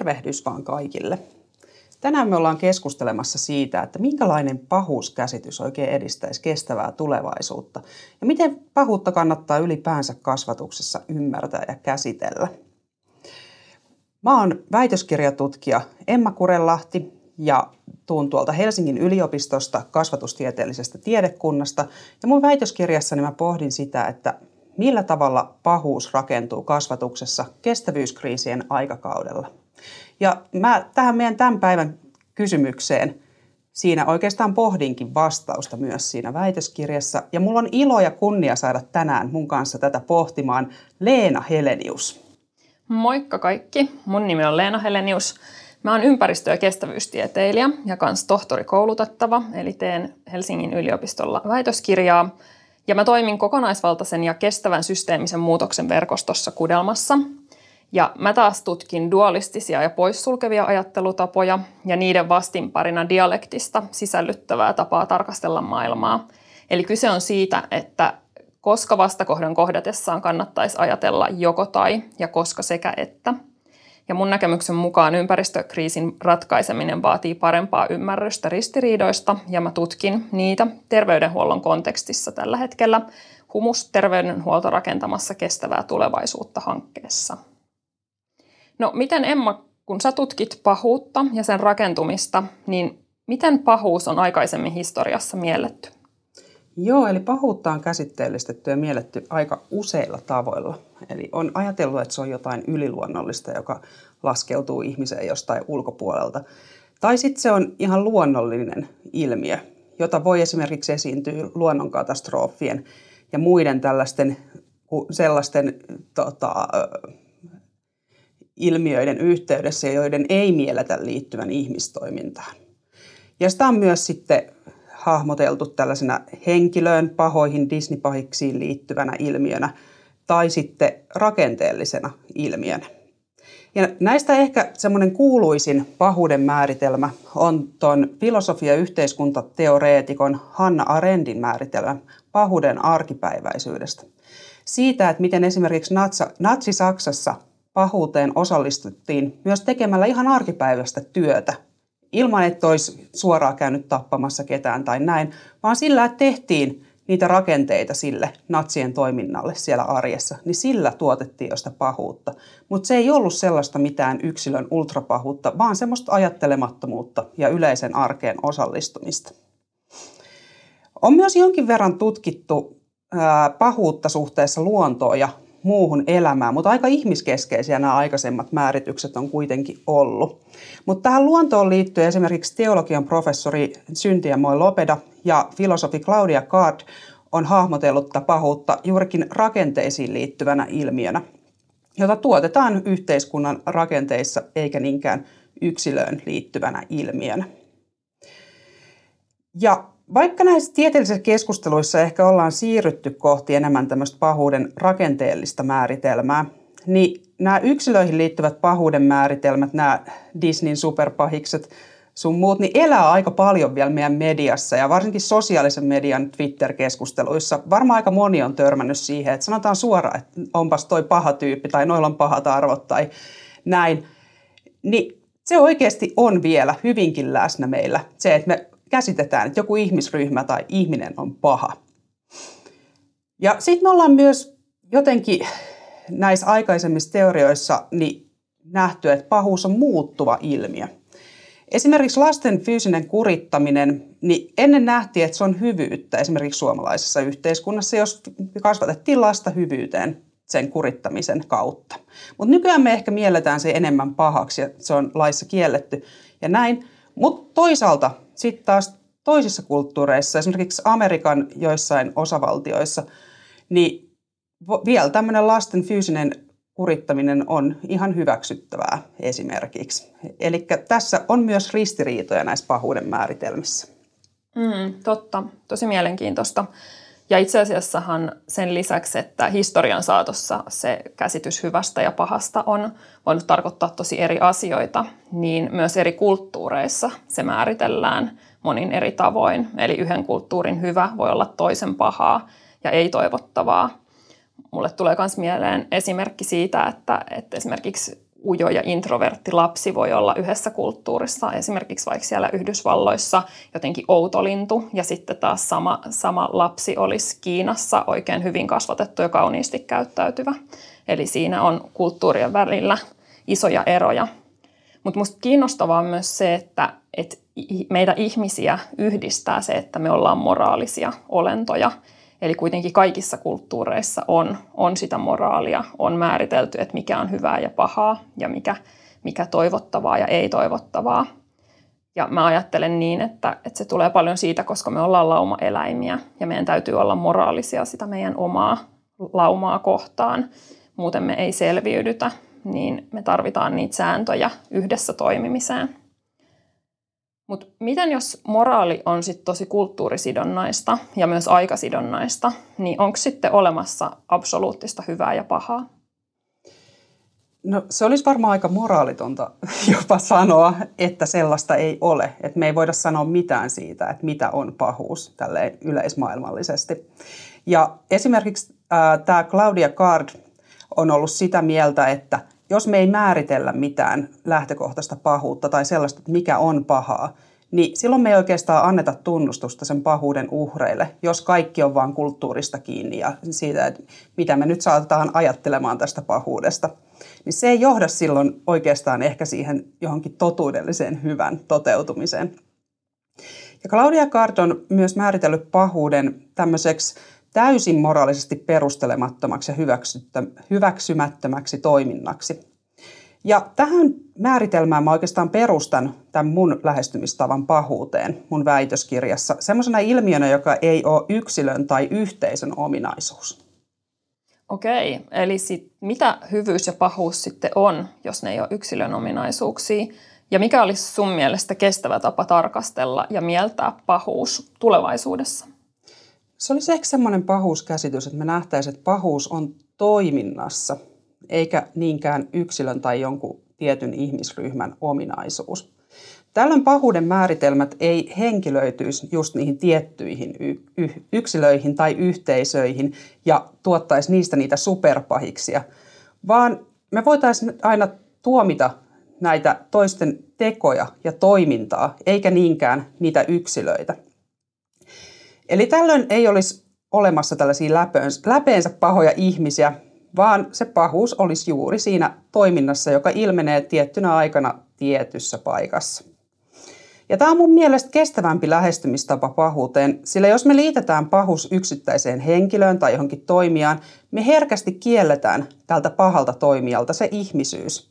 Tervehdys vaan kaikille. Tänään me ollaan keskustelemassa siitä, että minkälainen pahuuskäsitys oikein edistäisi kestävää tulevaisuutta ja miten pahuutta kannattaa ylipäänsä kasvatuksessa ymmärtää ja käsitellä. Mä oon väitöskirjatutkija Emma Kurelahti ja tuun tuolta Helsingin yliopistosta kasvatustieteellisestä tiedekunnasta. Ja mun väitöskirjassani mä pohdin sitä, että millä tavalla pahuus rakentuu kasvatuksessa kestävyyskriisien aikakaudella. Ja mä tähän meidän tämän päivän kysymykseen siinä oikeastaan pohdinkin vastausta myös siinä väitöskirjassa. Ja mulla on ilo ja kunnia saada tänään mun kanssa tätä pohtimaan Leena Helenius. Moikka kaikki. Mun nimi on Leena Helenius. Mä oon ympäristö- ja kestävyystieteilijä ja kans tohtorikoulutettava, eli teen Helsingin yliopistolla väitöskirjaa. Ja mä toimin kokonaisvaltaisen ja kestävän systeemisen muutoksen verkostossa Kudelmassa. Ja mä taas tutkin dualistisia ja poissulkevia ajattelutapoja ja niiden vastinparina dialektista sisällyttävää tapaa tarkastella maailmaa. Eli kyse on siitä, että koska vastakohdan kohdatessaan kannattaisi ajatella joko tai ja koska sekä että – ja mun näkemyksen mukaan ympäristökriisin ratkaiseminen vaatii parempaa ymmärrystä ristiriidoista ja mä tutkin niitä terveydenhuollon kontekstissa tällä hetkellä Humus terveydenhuolto rakentamassa kestävää tulevaisuutta hankkeessa. No miten Emma, kun sä tutkit pahuutta ja sen rakentumista, niin miten pahuus on aikaisemmin historiassa mielletty? Joo, eli pahuutta on käsitteellistetty ja mielletty aika useilla tavoilla. Eli on ajatellut, että se on jotain yliluonnollista, joka laskeutuu ihmiseen jostain ulkopuolelta. Tai sitten se on ihan luonnollinen ilmiö, jota voi esimerkiksi esiintyä luonnonkatastrofien ja muiden tällaisten sellaisten tota, ilmiöiden yhteydessä, joiden ei mielletä liittyvän ihmistoimintaan. Ja sitä on myös sitten hahmoteltu tällaisena henkilöön, pahoihin Disney-pahiksiin liittyvänä ilmiönä tai sitten rakenteellisena ilmiönä. Ja näistä ehkä semmoinen kuuluisin pahuuden määritelmä on tuon filosofia- ja yhteiskuntateoreetikon Hanna Arendin määritelmä pahuuden arkipäiväisyydestä. Siitä, että miten esimerkiksi Natsi-Saksassa pahuuteen osallistuttiin myös tekemällä ihan arkipäiväistä työtä ilman, että olisi suoraan käynyt tappamassa ketään tai näin, vaan sillä, että tehtiin niitä rakenteita sille natsien toiminnalle siellä arjessa, niin sillä tuotettiin jo sitä pahuutta. Mutta se ei ollut sellaista mitään yksilön ultrapahuutta, vaan semmoista ajattelemattomuutta ja yleisen arkeen osallistumista. On myös jonkin verran tutkittu pahuutta suhteessa luontoon ja muuhun elämään, mutta aika ihmiskeskeisiä nämä aikaisemmat määritykset on kuitenkin ollut. Mutta tähän luontoon liittyy esimerkiksi teologian professori Syntiä Moi Lopeda ja filosofi Claudia Card on hahmotellut pahuutta juurikin rakenteisiin liittyvänä ilmiönä, jota tuotetaan yhteiskunnan rakenteissa eikä niinkään yksilöön liittyvänä ilmiönä. Ja vaikka näissä tieteellisissä keskusteluissa ehkä ollaan siirrytty kohti enemmän tämmöistä pahuuden rakenteellista määritelmää, niin nämä yksilöihin liittyvät pahuuden määritelmät, nämä Disneyn superpahikset, sun muut, niin elää aika paljon vielä meidän mediassa ja varsinkin sosiaalisen median Twitter-keskusteluissa. Varmaan aika moni on törmännyt siihen, että sanotaan suoraan, että onpas toi paha tyyppi tai noilla on pahat arvot tai näin. Niin se oikeasti on vielä hyvinkin läsnä meillä. Se, että me käsitetään, että joku ihmisryhmä tai ihminen on paha. Ja sitten me ollaan myös jotenkin näissä aikaisemmissa teorioissa niin nähty, että pahuus on muuttuva ilmiö. Esimerkiksi lasten fyysinen kurittaminen, niin ennen nähtiin, että se on hyvyyttä esimerkiksi suomalaisessa yhteiskunnassa, jos kasvatettiin lasta hyvyyteen sen kurittamisen kautta. Mutta nykyään me ehkä mielletään se enemmän pahaksi ja se on laissa kielletty ja näin. Mutta toisaalta sitten taas toisissa kulttuureissa, esimerkiksi Amerikan joissain osavaltioissa, niin vielä tämmöinen lasten fyysinen kurittaminen on ihan hyväksyttävää esimerkiksi. Eli tässä on myös ristiriitoja näissä pahuuden määritelmissä. Mm, totta, tosi mielenkiintoista. Ja itse asiassahan sen lisäksi, että historian saatossa se käsitys hyvästä ja pahasta on voinut tarkoittaa tosi eri asioita, niin myös eri kulttuureissa se määritellään monin eri tavoin. Eli yhden kulttuurin hyvä voi olla toisen pahaa ja ei-toivottavaa. Mulle tulee myös mieleen esimerkki siitä, että, että esimerkiksi ujo ja introvertti lapsi voi olla yhdessä kulttuurissa, esimerkiksi vaikka siellä Yhdysvalloissa jotenkin outolintu, ja sitten taas sama, sama lapsi olisi Kiinassa oikein hyvin kasvatettu ja kauniisti käyttäytyvä. Eli siinä on kulttuurien välillä isoja eroja. Mutta minusta kiinnostavaa on myös se, että, että meitä ihmisiä yhdistää se, että me ollaan moraalisia olentoja. Eli kuitenkin kaikissa kulttuureissa on, on sitä moraalia, on määritelty, että mikä on hyvää ja pahaa ja mikä, mikä toivottavaa ja ei toivottavaa. Ja mä ajattelen niin, että, että se tulee paljon siitä, koska me ollaan laumaeläimiä ja meidän täytyy olla moraalisia sitä meidän omaa laumaa kohtaan. Muuten me ei selviydytä, niin me tarvitaan niitä sääntöjä yhdessä toimimiseen. Mutta miten jos moraali on sitten tosi kulttuurisidonnaista ja myös aikasidonnaista, niin onko sitten olemassa absoluuttista hyvää ja pahaa? No se olisi varmaan aika moraalitonta jopa sanoa, että sellaista ei ole. Että me ei voida sanoa mitään siitä, että mitä on pahuus tälle yleismaailmallisesti. Ja esimerkiksi äh, tämä Claudia Card on ollut sitä mieltä, että jos me ei määritellä mitään lähtökohtaista pahuutta tai sellaista, että mikä on pahaa, niin silloin me ei oikeastaan anneta tunnustusta sen pahuuden uhreille, jos kaikki on vain kulttuurista kiinni ja siitä, että mitä me nyt saatetaan ajattelemaan tästä pahuudesta. Niin se ei johda silloin oikeastaan ehkä siihen johonkin totuudelliseen hyvän toteutumiseen. Ja Claudia Card on myös määritellyt pahuuden tämmöiseksi täysin moraalisesti perustelemattomaksi ja hyväksymättömäksi toiminnaksi. Ja tähän määritelmään mä oikeastaan perustan tämän mun lähestymistavan pahuuteen mun väitöskirjassa semmoisena ilmiönä, joka ei ole yksilön tai yhteisön ominaisuus. Okei, eli sit, mitä hyvyys ja pahuus sitten on, jos ne ei ole yksilön ominaisuuksia? Ja mikä olisi sun mielestä kestävä tapa tarkastella ja mieltää pahuus tulevaisuudessa? Se olisi ehkä semmoinen pahuuskäsitys, että me nähtäisiin, että pahuus on toiminnassa, eikä niinkään yksilön tai jonkun tietyn ihmisryhmän ominaisuus. Tällöin pahuuden määritelmät ei henkilöityisi just niihin tiettyihin yksilöihin tai yhteisöihin ja tuottaisi niistä niitä superpahiksia, vaan me voitaisiin aina tuomita näitä toisten tekoja ja toimintaa, eikä niinkään niitä yksilöitä. Eli tällöin ei olisi olemassa tällaisia läpeensä pahoja ihmisiä, vaan se pahuus olisi juuri siinä toiminnassa, joka ilmenee tiettynä aikana tietyssä paikassa. Ja tämä on mun mielestä kestävämpi lähestymistapa pahuuteen, sillä jos me liitetään pahus yksittäiseen henkilöön tai johonkin toimijaan, me herkästi kielletään tältä pahalta toimijalta se ihmisyys.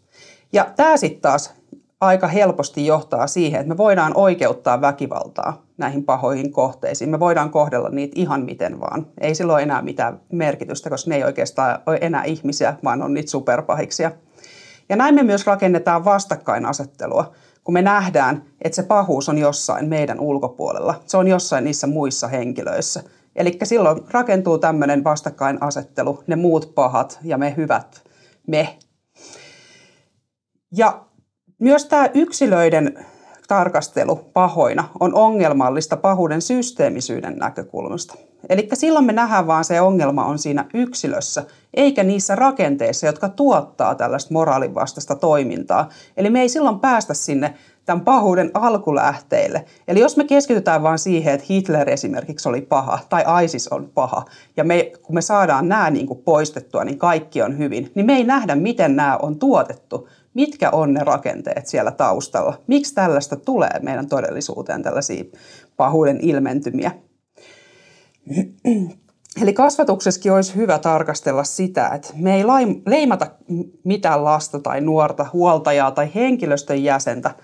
Ja tämä sitten taas aika helposti johtaa siihen, että me voidaan oikeuttaa väkivaltaa näihin pahoihin kohteisiin. Me voidaan kohdella niitä ihan miten vaan. Ei sillä ole enää mitään merkitystä, koska ne ei oikeastaan ole enää ihmisiä, vaan on niitä superpahiksia. Ja näin me myös rakennetaan vastakkainasettelua, kun me nähdään, että se pahuus on jossain meidän ulkopuolella. Se on jossain niissä muissa henkilöissä. Eli silloin rakentuu tämmöinen vastakkainasettelu, ne muut pahat ja me hyvät, me. Ja myös tämä yksilöiden tarkastelu pahoina on ongelmallista pahuuden systeemisyyden näkökulmasta. Eli silloin me nähdään vaan se ongelma on siinä yksilössä, eikä niissä rakenteissa, jotka tuottaa tällaista moraalin vastaista toimintaa. Eli me ei silloin päästä sinne tämän pahuuden alkulähteille. Eli jos me keskitytään vain siihen, että Hitler esimerkiksi oli paha tai ISIS on paha, ja me, kun me saadaan nämä niin kuin poistettua, niin kaikki on hyvin, niin me ei nähdä, miten nämä on tuotettu mitkä on ne rakenteet siellä taustalla. Miksi tällaista tulee meidän todellisuuteen tällaisia pahuuden ilmentymiä. Eli kasvatuksessakin olisi hyvä tarkastella sitä, että me ei leimata mitään lasta tai nuorta, huoltajaa tai henkilöstön jäsentä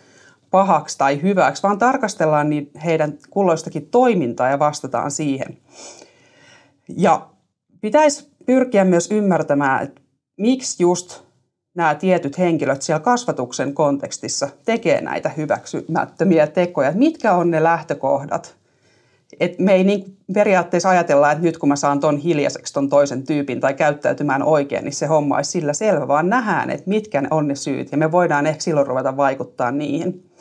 pahaksi tai hyväksi, vaan tarkastellaan niin heidän kulloistakin toimintaa ja vastataan siihen. Ja pitäisi pyrkiä myös ymmärtämään, että miksi just nämä tietyt henkilöt siellä kasvatuksen kontekstissa tekee näitä hyväksymättömiä tekoja. Mitkä on ne lähtökohdat? Et me ei niin periaatteessa ajatella, että nyt kun mä saan ton hiljaiseksi ton toisen tyypin tai käyttäytymään oikein, niin se homma olisi sillä selvä, vaan nähdään, että mitkä on ne syyt ja me voidaan ehkä silloin ruveta vaikuttaa niihin.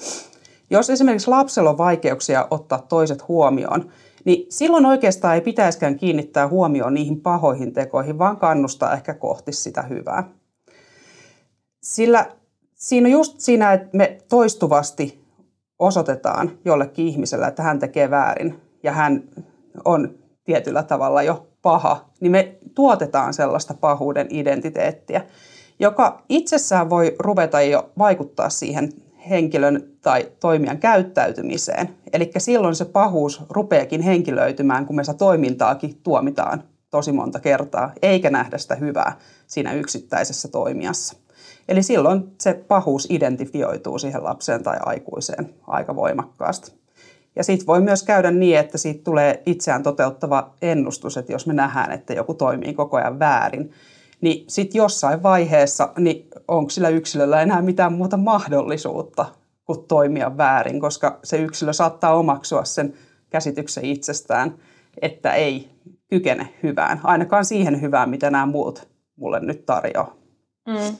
Jos esimerkiksi lapsella on vaikeuksia ottaa toiset huomioon, niin silloin oikeastaan ei pitäisikään kiinnittää huomioon niihin pahoihin tekoihin, vaan kannustaa ehkä kohti sitä hyvää. Sillä siinä just siinä, että me toistuvasti osoitetaan jollekin ihmiselle, että hän tekee väärin ja hän on tietyllä tavalla jo paha, niin me tuotetaan sellaista pahuuden identiteettiä, joka itsessään voi ruveta jo vaikuttaa siihen henkilön tai toimijan käyttäytymiseen. Eli silloin se pahuus rupeekin henkilöitymään, kun me sitä toimintaakin tuomitaan tosi monta kertaa, eikä nähdä sitä hyvää siinä yksittäisessä toimijassa. Eli silloin se pahuus identifioituu siihen lapseen tai aikuiseen aika voimakkaasti. Ja sitten voi myös käydä niin, että siitä tulee itseään toteuttava ennustus, että jos me nähdään, että joku toimii koko ajan väärin, niin sitten jossain vaiheessa, niin onko sillä yksilöllä enää mitään muuta mahdollisuutta kuin toimia väärin, koska se yksilö saattaa omaksua sen käsityksen itsestään, että ei kykene hyvään, ainakaan siihen hyvään, mitä nämä muut mulle nyt tarjoaa. Mm.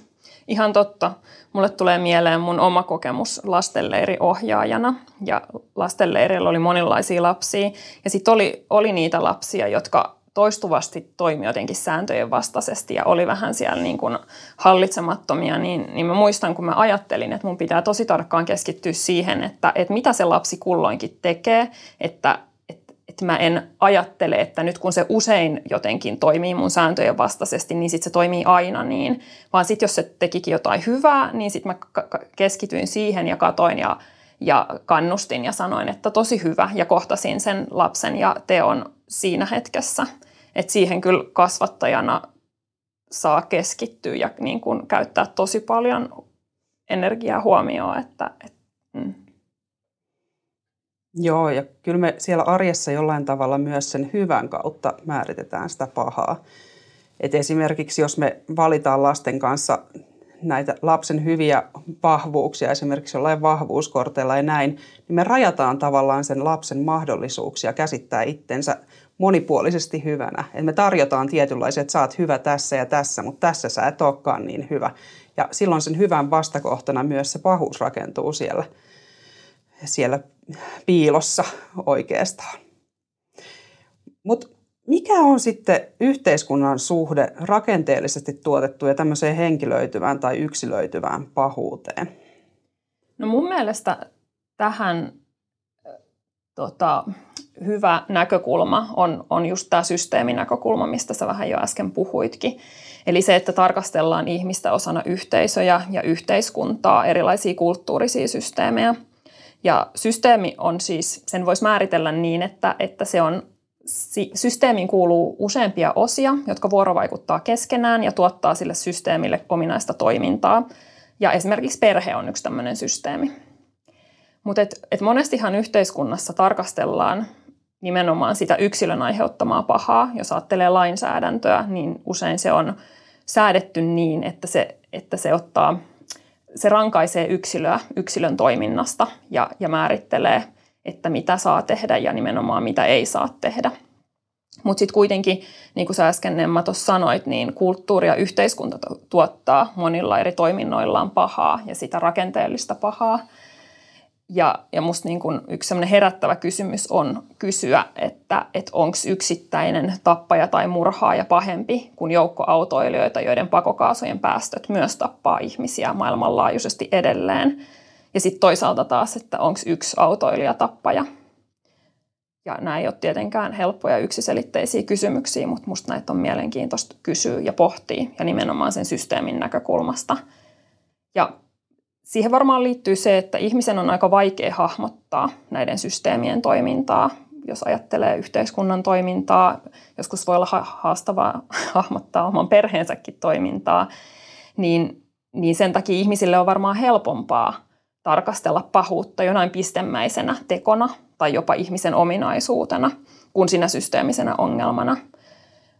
Ihan totta. Mulle tulee mieleen mun oma kokemus lastenleiriohjaajana. Ja lastenleirillä oli monenlaisia lapsia. Ja sitten oli, oli niitä lapsia, jotka toistuvasti toimi jotenkin sääntöjen vastaisesti ja oli vähän siellä niin kuin hallitsemattomia, niin, niin mä muistan, kun mä ajattelin, että mun pitää tosi tarkkaan keskittyä siihen, että, että mitä se lapsi kulloinkin tekee, että että mä en ajattele, että nyt kun se usein jotenkin toimii mun sääntöjen vastaisesti, niin sitten se toimii aina niin. Vaan sitten jos se tekikin jotain hyvää, niin sitten mä keskityin siihen ja katoin ja, ja kannustin ja sanoin, että tosi hyvä ja kohtasin sen lapsen ja teon siinä hetkessä. Että siihen kyllä kasvattajana saa keskittyä ja niin kun käyttää tosi paljon energiaa huomioon, että, että. Joo, ja kyllä me siellä arjessa jollain tavalla myös sen hyvän kautta määritetään sitä pahaa. Et esimerkiksi jos me valitaan lasten kanssa näitä lapsen hyviä vahvuuksia, esimerkiksi jollain vahvuuskorteilla ja näin, niin me rajataan tavallaan sen lapsen mahdollisuuksia käsittää itsensä monipuolisesti hyvänä. Et me tarjotaan tietynlaisia, että sä oot hyvä tässä ja tässä, mutta tässä sä et olekaan niin hyvä. Ja silloin sen hyvän vastakohtana myös se pahuus rakentuu siellä, siellä piilossa oikeastaan. Mutta mikä on sitten yhteiskunnan suhde rakenteellisesti tuotettuun tämmöiseen henkilöityvään tai yksilöityvään pahuuteen? No mun mielestä tähän tota, hyvä näkökulma on, on just tämä systeeminäkökulma, mistä sä vähän jo äsken puhuitkin. Eli se, että tarkastellaan ihmistä osana yhteisöjä ja yhteiskuntaa, erilaisia kulttuurisia systeemejä – ja systeemi on siis, sen voisi määritellä niin, että, että se on, systeemiin kuuluu useampia osia, jotka vuorovaikuttaa keskenään ja tuottaa sille systeemille ominaista toimintaa. Ja esimerkiksi perhe on yksi tämmöinen systeemi. Mutta et, et monestihan yhteiskunnassa tarkastellaan nimenomaan sitä yksilön aiheuttamaa pahaa. Jos ajattelee lainsäädäntöä, niin usein se on säädetty niin, että se, että se ottaa se rankaisee yksilöä yksilön toiminnasta ja, ja määrittelee, että mitä saa tehdä ja nimenomaan mitä ei saa tehdä. Mutta sitten kuitenkin, niin kuin sä äsken tuossa sanoit, niin kulttuuri ja yhteiskunta tuottaa monilla eri toiminnoillaan pahaa ja sitä rakenteellista pahaa – ja, ja musta niin kun yksi herättävä kysymys on kysyä, että, että onko yksittäinen tappaja tai murhaaja pahempi kuin joukko autoilijoita, joiden pakokaasujen päästöt myös tappaa ihmisiä maailmanlaajuisesti edelleen. Ja sitten toisaalta taas, että onko yksi autoilija tappaja. Ja nämä ei ole tietenkään helppoja yksiselitteisiä kysymyksiä, mutta musta näitä on mielenkiintoista kysyä ja pohtia ja nimenomaan sen systeemin näkökulmasta. Ja siihen varmaan liittyy se, että ihmisen on aika vaikea hahmottaa näiden systeemien toimintaa. Jos ajattelee yhteiskunnan toimintaa, joskus voi olla haastavaa hahmottaa oman perheensäkin toimintaa, niin, niin sen takia ihmisille on varmaan helpompaa tarkastella pahuutta jonain pistemäisenä tekona tai jopa ihmisen ominaisuutena kuin sinä systeemisenä ongelmana.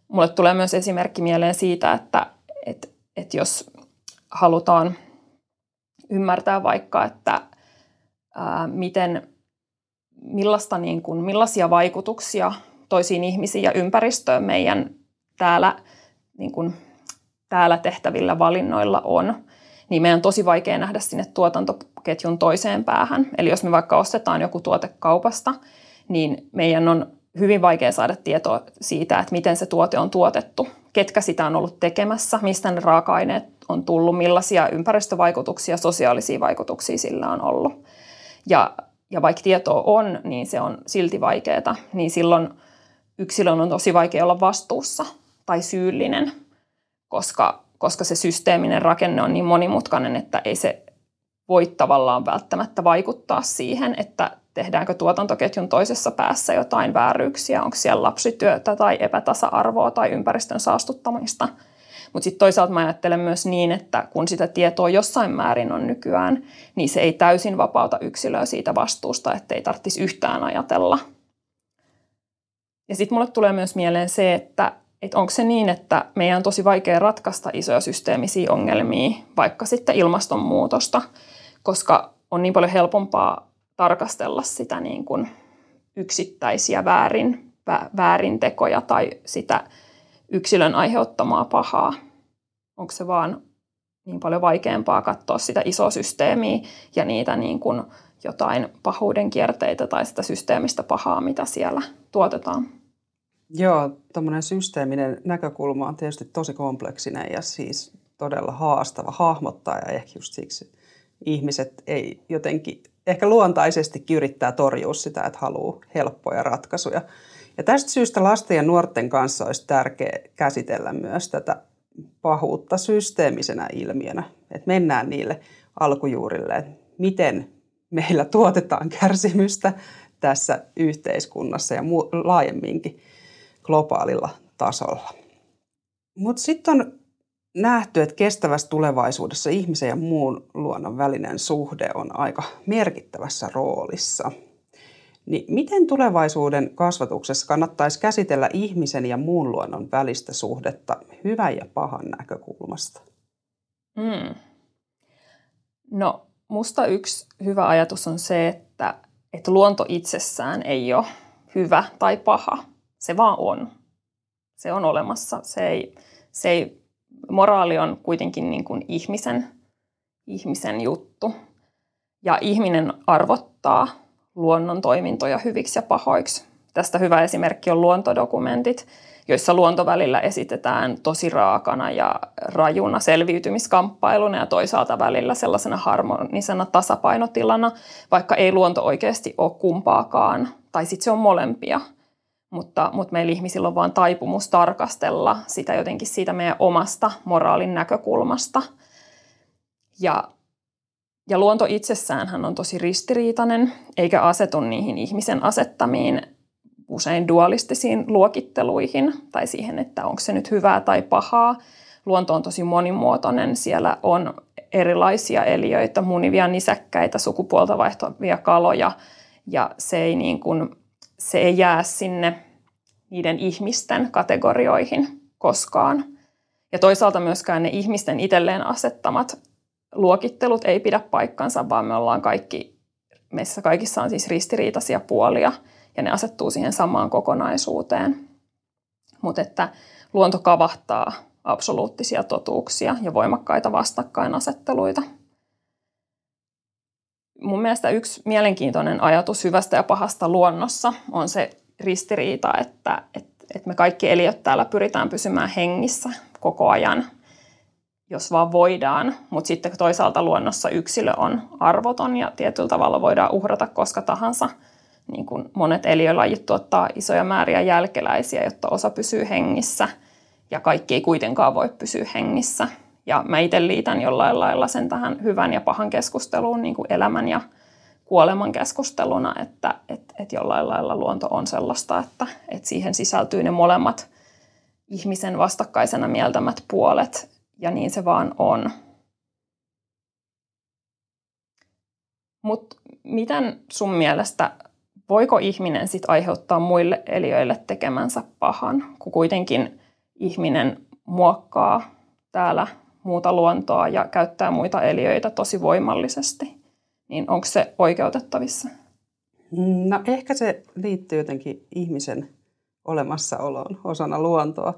Mulle tulee myös esimerkki mieleen siitä, että, että, että jos halutaan ymmärtää vaikka, että ää, miten, millaista, niin kuin, millaisia vaikutuksia toisiin ihmisiin ja ympäristöön meidän täällä, niin kuin, täällä tehtävillä valinnoilla on, niin meidän on tosi vaikea nähdä sinne tuotantoketjun toiseen päähän. Eli jos me vaikka ostetaan joku tuote kaupasta, niin meidän on hyvin vaikea saada tietoa siitä, että miten se tuote on tuotettu, ketkä sitä on ollut tekemässä, mistä ne raaka-aineet on tullut, millaisia ympäristövaikutuksia, sosiaalisia vaikutuksia sillä on ollut. Ja, ja vaikka tietoa on, niin se on silti vaikeaa, niin silloin yksilön on tosi vaikea olla vastuussa tai syyllinen, koska, koska se systeeminen rakenne on niin monimutkainen, että ei se voi tavallaan välttämättä vaikuttaa siihen, että tehdäänkö tuotantoketjun toisessa päässä jotain vääryyksiä, onko siellä lapsityötä tai epätasa-arvoa tai ympäristön saastuttamista. Mutta sitten toisaalta mä ajattelen myös niin, että kun sitä tietoa jossain määrin on nykyään, niin se ei täysin vapauta yksilöä siitä vastuusta, ettei tarvitsisi yhtään ajatella. Ja sitten mulle tulee myös mieleen se, että, että onko se niin, että meidän on tosi vaikea ratkaista isoja systeemisiä ongelmia, vaikka sitten ilmastonmuutosta, koska on niin paljon helpompaa tarkastella sitä niin kuin yksittäisiä väärin, väärintekoja tai sitä yksilön aiheuttamaa pahaa. Onko se vaan niin paljon vaikeampaa katsoa sitä isoa systeemiä ja niitä niin kuin jotain pahuuden kierteitä tai sitä systeemistä pahaa, mitä siellä tuotetaan. Joo, tuommoinen systeeminen näkökulma on tietysti tosi kompleksinen ja siis todella haastava hahmottaa ja ehkä just siksi ihmiset ei jotenkin ehkä luontaisesti yrittää torjua sitä, että haluaa helppoja ratkaisuja. Ja tästä syystä lasten ja nuorten kanssa olisi tärkeää käsitellä myös tätä pahuutta systeemisenä ilmiönä. Että mennään niille alkujuurille, että miten meillä tuotetaan kärsimystä tässä yhteiskunnassa ja laajemminkin globaalilla tasolla. Mutta sitten on nähty, että kestävässä tulevaisuudessa ihmisen ja muun luonnon välinen suhde on aika merkittävässä roolissa. Niin miten tulevaisuuden kasvatuksessa kannattaisi käsitellä ihmisen ja muun luonnon välistä suhdetta hyvän ja pahan näkökulmasta? Mm. No, musta yksi hyvä ajatus on se, että, että luonto itsessään ei ole hyvä tai paha. Se vaan on. Se on olemassa. Se ei, se ei moraali on kuitenkin niin kuin ihmisen, ihmisen juttu. Ja ihminen arvottaa luonnon toimintoja hyviksi ja pahoiksi. Tästä hyvä esimerkki on luontodokumentit, joissa luonto välillä esitetään tosi raakana ja rajuna selviytymiskamppailuna ja toisaalta välillä sellaisena harmonisena tasapainotilana, vaikka ei luonto oikeasti ole kumpaakaan, tai sitten se on molempia – mutta, mutta meillä ihmisillä on vain taipumus tarkastella sitä jotenkin siitä meidän omasta moraalin näkökulmasta. Ja, ja luonto itsessään on tosi ristiriitainen, eikä asetu niihin ihmisen asettamiin usein dualistisiin luokitteluihin tai siihen, että onko se nyt hyvää tai pahaa. Luonto on tosi monimuotoinen. Siellä on erilaisia eliöitä, munivia nisäkkäitä, sukupuolta vaihtavia kaloja ja se ei niin kuin se ei jää sinne niiden ihmisten kategorioihin koskaan. Ja toisaalta myöskään ne ihmisten itselleen asettamat luokittelut ei pidä paikkansa, vaan me ollaan kaikki, meissä kaikissa on siis ristiriitaisia puolia ja ne asettuu siihen samaan kokonaisuuteen. Mutta että luonto kavahtaa absoluuttisia totuuksia ja voimakkaita vastakkainasetteluita mun mielestä yksi mielenkiintoinen ajatus hyvästä ja pahasta luonnossa on se ristiriita, että, että, että me kaikki eliöt täällä pyritään pysymään hengissä koko ajan, jos vaan voidaan. Mutta sitten toisaalta luonnossa yksilö on arvoton ja tietyllä tavalla voidaan uhrata koska tahansa. Niin kuin monet eliölajit tuottaa isoja määriä jälkeläisiä, jotta osa pysyy hengissä ja kaikki ei kuitenkaan voi pysyä hengissä – ja mä itse liitän jollain lailla sen tähän hyvän ja pahan keskusteluun niin kuin elämän ja kuoleman keskusteluna, että et, et jollain lailla luonto on sellaista, että et siihen sisältyy ne molemmat ihmisen vastakkaisena mieltämät puolet, ja niin se vaan on. Mutta miten sun mielestä, voiko ihminen sit aiheuttaa muille eliöille tekemänsä pahan, kun kuitenkin ihminen muokkaa täällä muuta luontoa ja käyttää muita eliöitä tosi voimallisesti, niin onko se oikeutettavissa? No ehkä se liittyy jotenkin ihmisen olemassaoloon osana luontoa.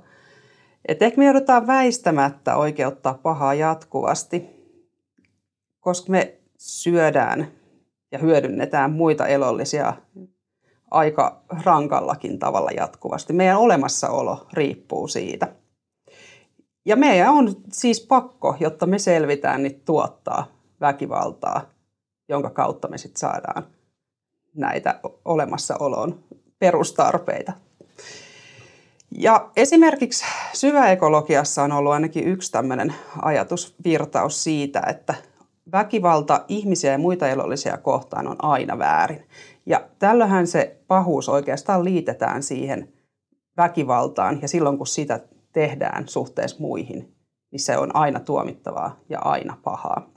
Et ehkä me joudutaan väistämättä oikeuttaa pahaa jatkuvasti, koska me syödään ja hyödynnetään muita elollisia aika rankallakin tavalla jatkuvasti. Meidän olemassaolo riippuu siitä – Ja meidän on siis pakko, jotta me selvitään, niin tuottaa väkivaltaa, jonka kautta me sitten saadaan näitä olemassaolon perustarpeita. Ja esimerkiksi syväekologiassa on ollut ainakin yksi tämmöinen ajatusvirtaus siitä, että väkivalta ihmisiä ja muita elollisia kohtaan on aina väärin. Ja tällöinhän se pahuus oikeastaan liitetään siihen väkivaltaan ja silloin kun sitä tehdään suhteessa muihin, niin se on aina tuomittavaa ja aina pahaa.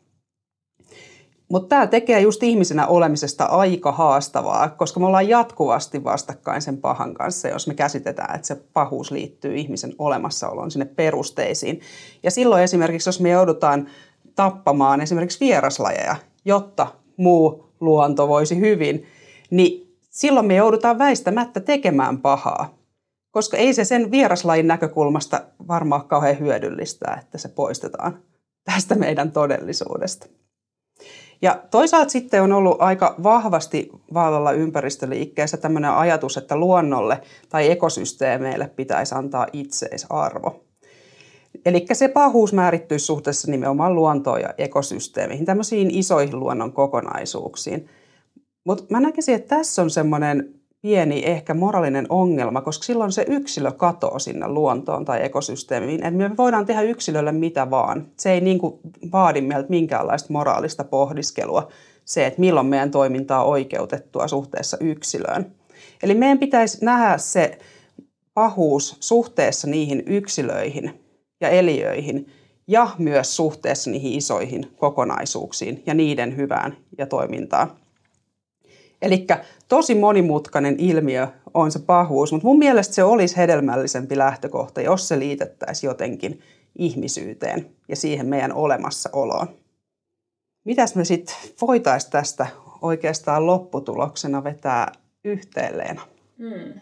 Mutta tämä tekee just ihmisenä olemisesta aika haastavaa, koska me ollaan jatkuvasti vastakkain sen pahan kanssa, jos me käsitetään, että se pahuus liittyy ihmisen olemassaoloon sinne perusteisiin. Ja silloin esimerkiksi, jos me joudutaan tappamaan esimerkiksi vieraslajeja, jotta muu luonto voisi hyvin, niin silloin me joudutaan väistämättä tekemään pahaa. Koska ei se sen vieraslajin näkökulmasta varmaan kauhean hyödyllistä, että se poistetaan tästä meidän todellisuudesta. Ja toisaalta sitten on ollut aika vahvasti vallalla ympäristöliikkeessä tämmöinen ajatus, että luonnolle tai ekosysteemeille pitäisi antaa itseisarvo. Eli se pahuus määrittyy suhteessa nimenomaan luontoon ja ekosysteemeihin, tämmöisiin isoihin luonnon kokonaisuuksiin. Mutta mä näkisin, että tässä on semmoinen pieni ehkä moraalinen ongelma, koska silloin se yksilö katoo sinne luontoon tai ekosysteemiin. Et me voidaan tehdä yksilölle mitä vaan. Se ei niin kuin vaadi meiltä minkäänlaista moraalista pohdiskelua se, että milloin meidän toiminta on oikeutettua suhteessa yksilöön. Eli meidän pitäisi nähdä se pahuus suhteessa niihin yksilöihin ja eliöihin ja myös suhteessa niihin isoihin kokonaisuuksiin ja niiden hyvään ja toimintaan. Eli tosi monimutkainen ilmiö on se pahuus, mutta mun mielestä se olisi hedelmällisempi lähtökohta, jos se liitettäisiin jotenkin ihmisyyteen ja siihen meidän olemassaoloon. Mitäs me sitten voitaisiin tästä oikeastaan lopputuloksena vetää yhteen, Leena? Hmm.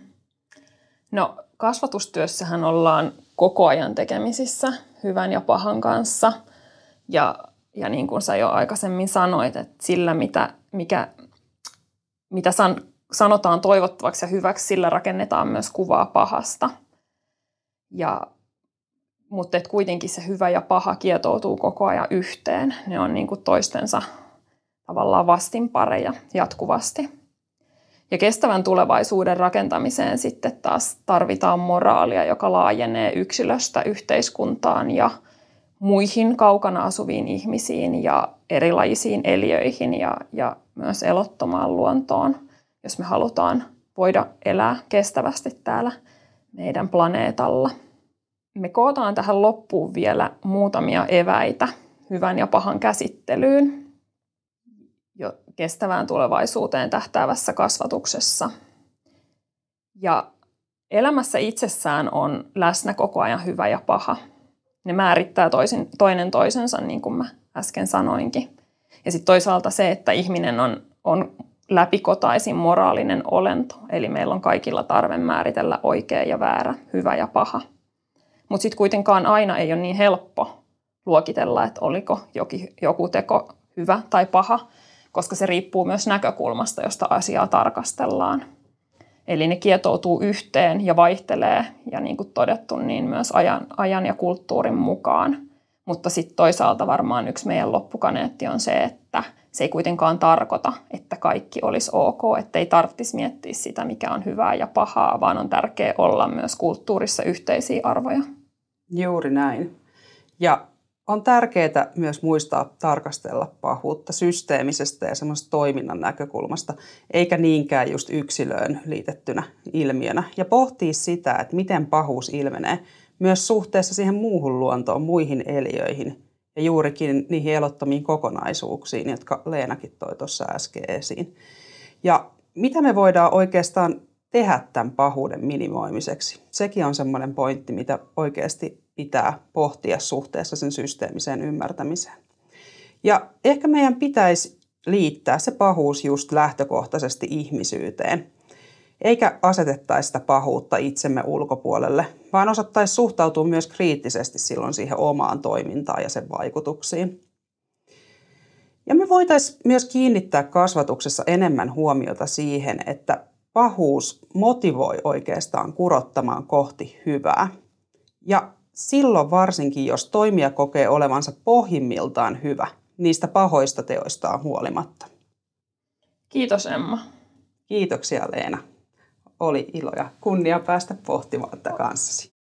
No kasvatustyössähän ollaan koko ajan tekemisissä hyvän ja pahan kanssa. Ja, ja niin kuin sä jo aikaisemmin sanoit, että sillä mitä, mikä mitä san, sanotaan toivottavaksi ja hyväksi, sillä rakennetaan myös kuvaa pahasta. Ja, mutta et kuitenkin se hyvä ja paha kietoutuu koko ajan yhteen. Ne on niin kuin toistensa tavallaan vastinpareja jatkuvasti. Ja kestävän tulevaisuuden rakentamiseen sitten taas tarvitaan moraalia, joka laajenee yksilöstä yhteiskuntaan ja muihin kaukana asuviin ihmisiin ja erilaisiin eliöihin ja, ja myös elottomaan luontoon, jos me halutaan voida elää kestävästi täällä meidän planeetalla. Me kootaan tähän loppuun vielä muutamia eväitä hyvän ja pahan käsittelyyn jo kestävään tulevaisuuteen tähtäävässä kasvatuksessa. Ja elämässä itsessään on läsnä koko ajan hyvä ja paha. Ne määrittää toisin, toinen toisensa, niin kuin mä äsken sanoinkin. Ja sitten toisaalta se, että ihminen on, on läpikotaisin moraalinen olento, eli meillä on kaikilla tarve määritellä oikea ja väärä, hyvä ja paha. Mutta sitten kuitenkaan aina ei ole niin helppo luokitella, että oliko jokin, joku teko hyvä tai paha, koska se riippuu myös näkökulmasta, josta asiaa tarkastellaan. Eli ne kietoutuu yhteen ja vaihtelee, ja niin kuin todettu, niin myös ajan, ajan ja kulttuurin mukaan. Mutta sitten toisaalta varmaan yksi meidän loppukaneetti on se, että se ei kuitenkaan tarkoita, että kaikki olisi ok, ettei tarvitsisi miettiä sitä, mikä on hyvää ja pahaa, vaan on tärkeää olla myös kulttuurissa yhteisiä arvoja. Juuri näin. Ja on tärkeää myös muistaa tarkastella pahuutta systeemisestä ja semmoista toiminnan näkökulmasta, eikä niinkään just yksilöön liitettynä ilmiönä. Ja pohtia sitä, että miten pahuus ilmenee myös suhteessa siihen muuhun luontoon, muihin eliöihin ja juurikin niihin elottomiin kokonaisuuksiin, jotka Leenakin toi tuossa äsken esiin. Ja mitä me voidaan oikeastaan tehdä tämän pahuuden minimoimiseksi? Sekin on semmoinen pointti, mitä oikeasti pitää pohtia suhteessa sen systeemiseen ymmärtämiseen. Ja ehkä meidän pitäisi liittää se pahuus just lähtökohtaisesti ihmisyyteen, eikä asetettaisi sitä pahuutta itsemme ulkopuolelle, vaan osattaisi suhtautua myös kriittisesti silloin siihen omaan toimintaan ja sen vaikutuksiin. Ja me voitaisiin myös kiinnittää kasvatuksessa enemmän huomiota siihen, että pahuus motivoi oikeastaan kurottamaan kohti hyvää. Ja silloin varsinkin, jos toimija kokee olevansa pohjimmiltaan hyvä niistä pahoista teoistaan huolimatta. Kiitos Emma. Kiitoksia Leena. Oli ilo ja kunnia päästä pohtimaan tätä kanssasi.